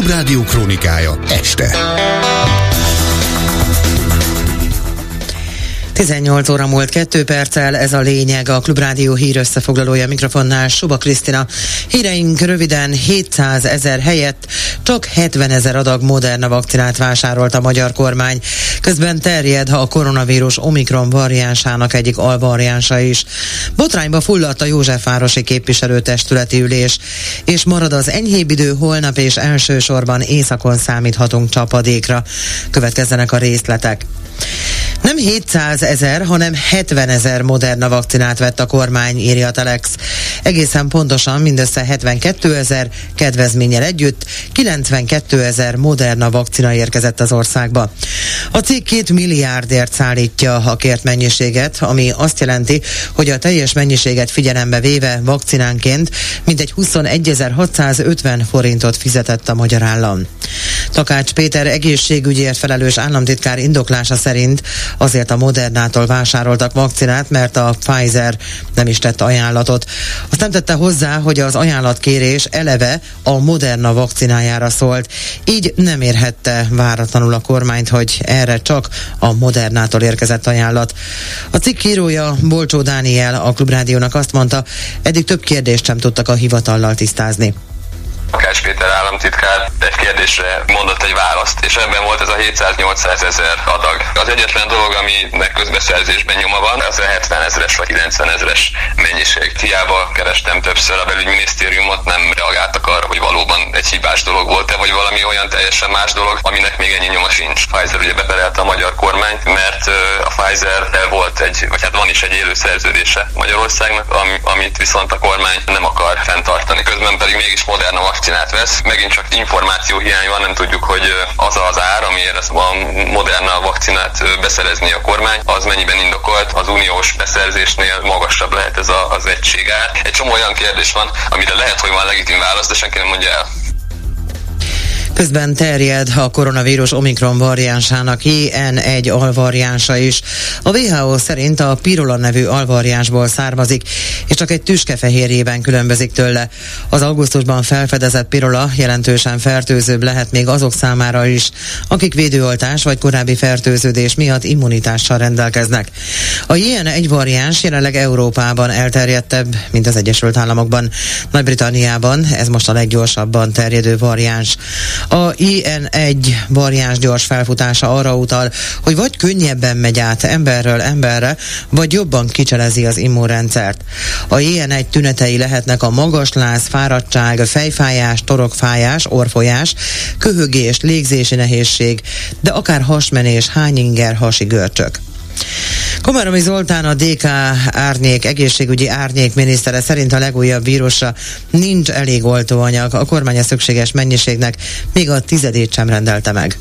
Klubrádió krónikája este. 18 óra múlt 2 perccel, ez a lényeg, a Klubrádió hír összefoglalója mikrofonnál Suba Krisztina. Híreink röviden 700 ezer helyett csak 70 ezer adag Moderna vakcinát vásárolt a magyar kormány. Közben terjed ha a koronavírus Omikron variánsának egyik alvariánsa is. Botrányba fulladt a Józsefvárosi képviselőtestületi ülés, és marad az enyhébb idő holnap és elsősorban északon számíthatunk csapadékra. Következzenek a részletek. Nem 700 ezer, hanem 70 ezer Moderna vakcinát vett a kormány, írja a Telex. Egészen pontosan mindössze 72 ezer kedvezménnyel együtt 92 ezer Moderna vakcina érkezett az országba. A cég két milliárdért szállítja a kért mennyiséget, ami azt jelenti, hogy a teljes mennyiséget figyelembe véve vakcinánként mintegy 21.650 forintot fizetett a magyar állam. Takács Péter egészségügyért felelős államtitkár indoklása szerint azért a Modernától vásároltak vakcinát, mert a Pfizer nem is tett ajánlatot. Azt nem tette hozzá, hogy az ajánlatkérés eleve a Moderna vakcinájára szólt. Így nem érhette váratlanul a kormányt, hogy erre csak a Modernától érkezett ajánlat. A cikk írója Bolcsó Dániel a Klubrádiónak azt mondta, eddig több kérdést sem tudtak a hivatallal tisztázni. Kás Péter államtitkár egy kérdésre mondott egy választ, és ebben volt ez a 700-800 ezer adag. Az egyetlen dolog, aminek közbeszerzésben nyoma van, az a 70 ezeres vagy 90 ezeres mennyiség. Hiába kerestem többször a belügyminisztériumot, nem reagáltak arra, hogy valóban egy hibás dolog volt-e, vagy valami olyan teljesen más dolog, aminek még ennyi nyoma sincs. Pfizer ugye beperelte a magyar kormányt, mert a Pfizer volt egy, vagy hát van is egy élő szerződése Magyarországnak, amit viszont a kormány nem akar fenntartani. Közben pedig mégis modern a vakcinát vesz, megint csak információ hiány van, nem tudjuk, hogy az az ár, amiért ezt a Moderna vakcinát beszerezni a kormány, az mennyiben indokolt, az uniós beszerzésnél magasabb lehet ez a, az egységár. Egy csomó olyan kérdés van, amire lehet, hogy van legitim válasz, de senki nem mondja el. Közben terjed a koronavírus Omikron variánsának IN1 alvariánsa is. A WHO szerint a pirola nevű alvariánsból származik, és csak egy tüskefehérjében különbözik tőle. Az augusztusban felfedezett pirola jelentősen fertőzőbb lehet még azok számára is, akik védőoltás vagy korábbi fertőződés miatt immunitással rendelkeznek. A IN1 variáns jelenleg Európában elterjedtebb, mint az Egyesült Államokban. Nagy-Britanniában ez most a leggyorsabban terjedő variáns. A IN1 variáns gyors felfutása arra utal, hogy vagy könnyebben megy át emberről emberre, vagy jobban kicselezi az immunrendszert. A IN1 tünetei lehetnek a magasláz, fáradtság, fejfájás, torokfájás, orfolyás, köhögés, légzési nehézség, de akár hasmenés, hányinger, hasi görcsök. Komáromi Zoltán, a DK árnyék, egészségügyi árnyék minisztere szerint a legújabb vírusra nincs elég oltóanyag. A kormány a szükséges mennyiségnek még a tizedét sem rendelte meg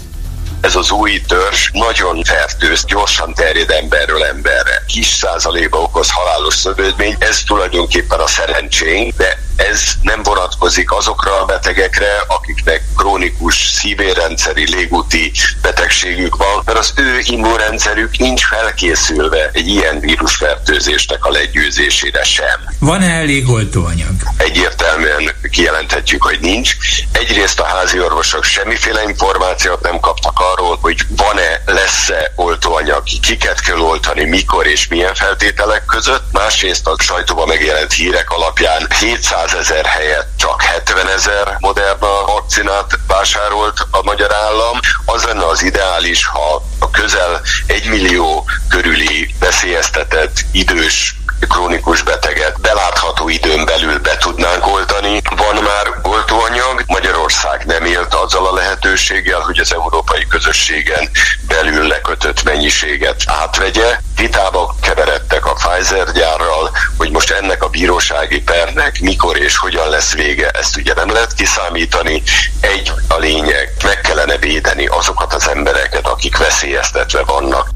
ez az új törzs nagyon fertőz, gyorsan terjed emberről emberre. Kis százalékba okoz halálos szövődmény, ez tulajdonképpen a szerencsénk, de ez nem vonatkozik azokra a betegekre, akiknek krónikus szívérendszeri légúti betegségük van, mert az ő immunrendszerük nincs felkészülve egy ilyen vírusfertőzésnek a legyőzésére sem. Van-e elég oltóanyag? Egyértelműen kijelenthetjük, hogy nincs. Egyrészt a házi orvosok semmiféle információt nem kaptak arról, hogy van-e, lesz-e oltóanyag, kiket kell oltani, mikor és milyen feltételek között. Másrészt a sajtóban megjelent hírek alapján 700 ezer helyett csak 70 ezer Moderna vakcinát vásárolt a magyar állam. Az lenne az ideális, ha a közel egy millió körüli veszélyeztetett idős krónikus beteget belátható időn belül be tudnánk oltani. Van már oltóanyag, Magyarország nem élt azzal a lehetőséggel, hogy az európai közösségen belül lekötött mennyiséget átvegye. Vitába keveredtek a Pfizer gyárral, hogy most ennek a bírósági pernek mikor és hogyan lesz vége, ezt ugye nem lehet kiszámítani. Egy a lényeg, meg kellene védeni azokat az embereket, akik veszélyeztetve vannak.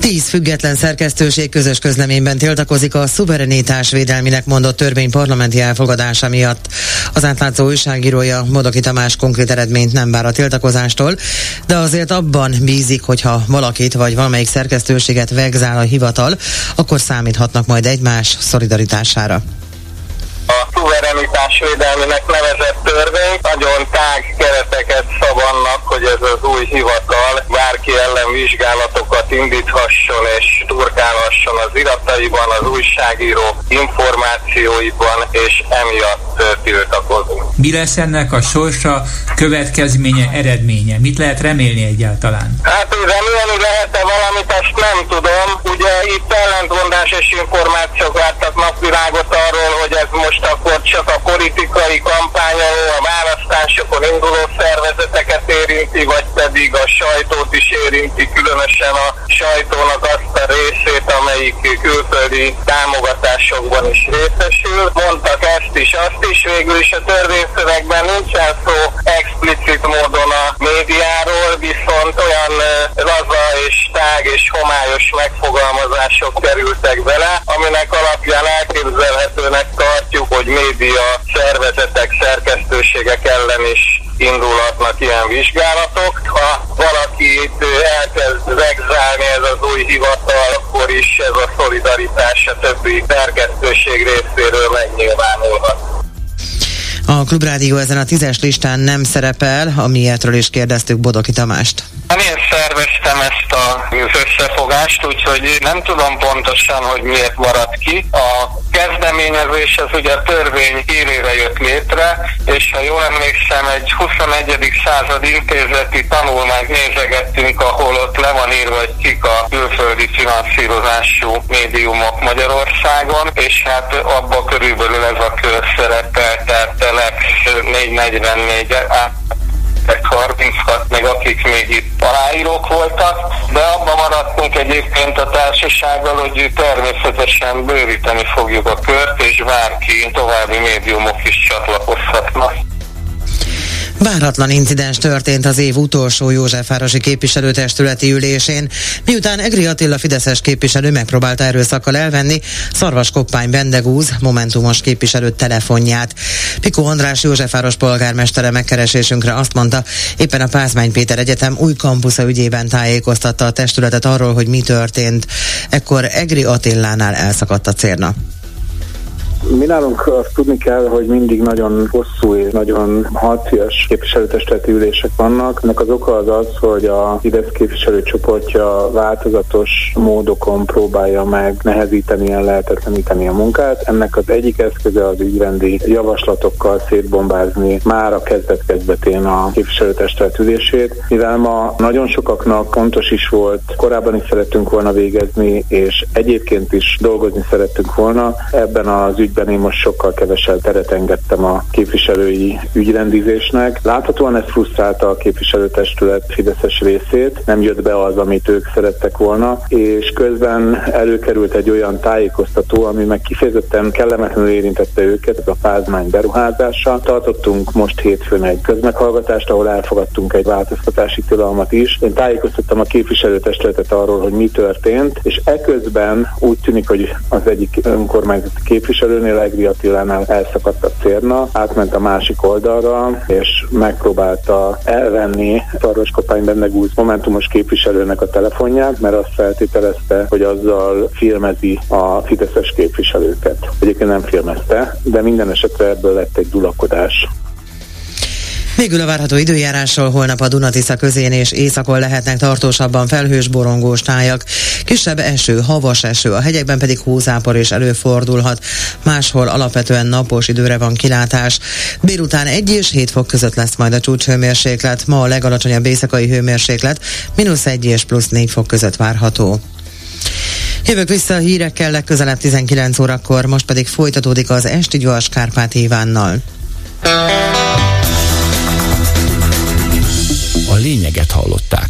Tíz független szerkesztőség közös közleményben tiltakozik a szuverenitás védelminek mondott törvény parlamenti elfogadása miatt. Az átlátszó újságírója Modoki Tamás konkrét eredményt nem vár a tiltakozástól, de azért abban bízik, hogyha valakit vagy valamelyik szerkesztőséget vegzál a hivatal, akkor számíthatnak majd egymás szolidaritására a szolidaritásvédelminek nevezett törvény nagyon tág kereteket szab annak, hogy ez az új hivatal bárki ellen vizsgálatokat indíthasson és turkálhasson az irataiban, az újságíró információiban, és emiatt tiltakozunk. Mi lesz ennek a sorsa, következménye, eredménye? Mit lehet remélni egyáltalán? Hát, hogy remélni lehet-e valamit, azt nem tudom. Ugye itt ellentmondásos információk láttak napvilágot arról, hogy ez most akkor csak a politikai kampányoló, a választásokon induló szervezeteket érinti, vagy pedig a sajtót is érinti, különösen a sajtónak azt a részét, amelyik külföldi támogatásokban is részesül. Mondtak ezt is, azt is, végül is a törvényszövegben nincsen szó explicit módon a médiáról, viszont tág és homályos megfogalmazások kerültek bele, aminek alapján elképzelhetőnek tartjuk, hogy média szervezetek, szerkesztőségek ellen is indulhatnak ilyen vizsgálatok. Ha valaki itt elkezd vegzálni ez az új hivatal, akkor is ez a szolidaritás a többi szerkesztőség részéről megnyilvánulhat. A Klubrádió ezen a tízes listán nem szerepel, amilyetről is kérdeztük Bodoki Tamást. Én szerveztem ezt az összefogást, úgyhogy nem tudom pontosan, hogy miért maradt ki. A kezdeményezés az ugye a törvény hírére jött létre, és ha jól emlékszem, egy 21. század intézeti tanulmányt nézegettünk, ahol ott le van írva, hogy kik a külföldi finanszírozású médiumok Magyarországon, és hát abban körülbelül ez a kör szerepel, 444 36, meg akik még itt aláírók voltak, de abban maradtunk egyébként a társasággal, hogy természetesen bővíteni fogjuk a kört, és bárki további médiumok is csatlakozhatnak. Váratlan incidens történt az év utolsó Józsefvárosi képviselőtestületi ülésén, miután Egri Attila Fideszes képviselő megpróbálta erőszakkal elvenni Szarvas Koppány Bendegúz Momentumos képviselő telefonját. Pikó András Józsefváros polgármestere megkeresésünkre azt mondta, éppen a Pázmány Péter Egyetem új kampusza ügyében tájékoztatta a testületet arról, hogy mi történt. Ekkor Egri Attilánál elszakadt a cérna. Mi nálunk azt tudni kell, hogy mindig nagyon hosszú és nagyon harcias képviselőtestületi ülések vannak. Ennek az oka az az, hogy a Fidesz képviselőcsoportja változatos módokon próbálja meg nehezíteni, lehetetleníteni a munkát. Ennek az egyik eszköze az ügyrendi javaslatokkal szétbombázni már a kezdet-kezdetén a képviselőtestület ülését, mivel ma nagyon sokaknak fontos is volt, korábban is szerettünk volna végezni, és egyébként is dolgozni szerettünk volna ebben az ügyben ügyben én most sokkal kevesebb teret engedtem a képviselői ügyrendizésnek. Láthatóan ez frusztrálta a képviselőtestület Fideszes részét, nem jött be az, amit ők szerettek volna, és közben előkerült egy olyan tájékoztató, ami meg kifejezetten kellemetlenül érintette őket, ez a pázmány beruházása. Tartottunk most hétfőn egy közmeghallgatást, ahol elfogadtunk egy változtatási tilalmat is. Én tájékoztattam a képviselőtestületet arról, hogy mi történt, és eközben úgy tűnik, hogy az egyik önkormányzati képviselő Győrnél, Egri Attilánál elszakadt a cérna, átment a másik oldalra, és megpróbálta elvenni Szarvas Kopány Bendegúz Momentumos képviselőnek a telefonját, mert azt feltételezte, hogy azzal filmezi a fideszes képviselőket. Egyébként nem filmezte, de minden esetre ebből lett egy dulakodás. Végül a várható időjárásról holnap a Dunatisza közén és északon lehetnek tartósabban felhős borongós tájak. Kisebb eső, havas eső, a hegyekben pedig hózápor is előfordulhat. Máshol alapvetően napos időre van kilátás. Délután 1 és 7 fok között lesz majd a csúcshőmérséklet. Ma a legalacsonyabb éjszakai hőmérséklet mínusz 1 és plusz 4 fok között várható. Jövök vissza a hírekkel legközelebb 19 órakor, most pedig folytatódik az Esti Gyors Kárpát Ivánnal. Lényeget hallották.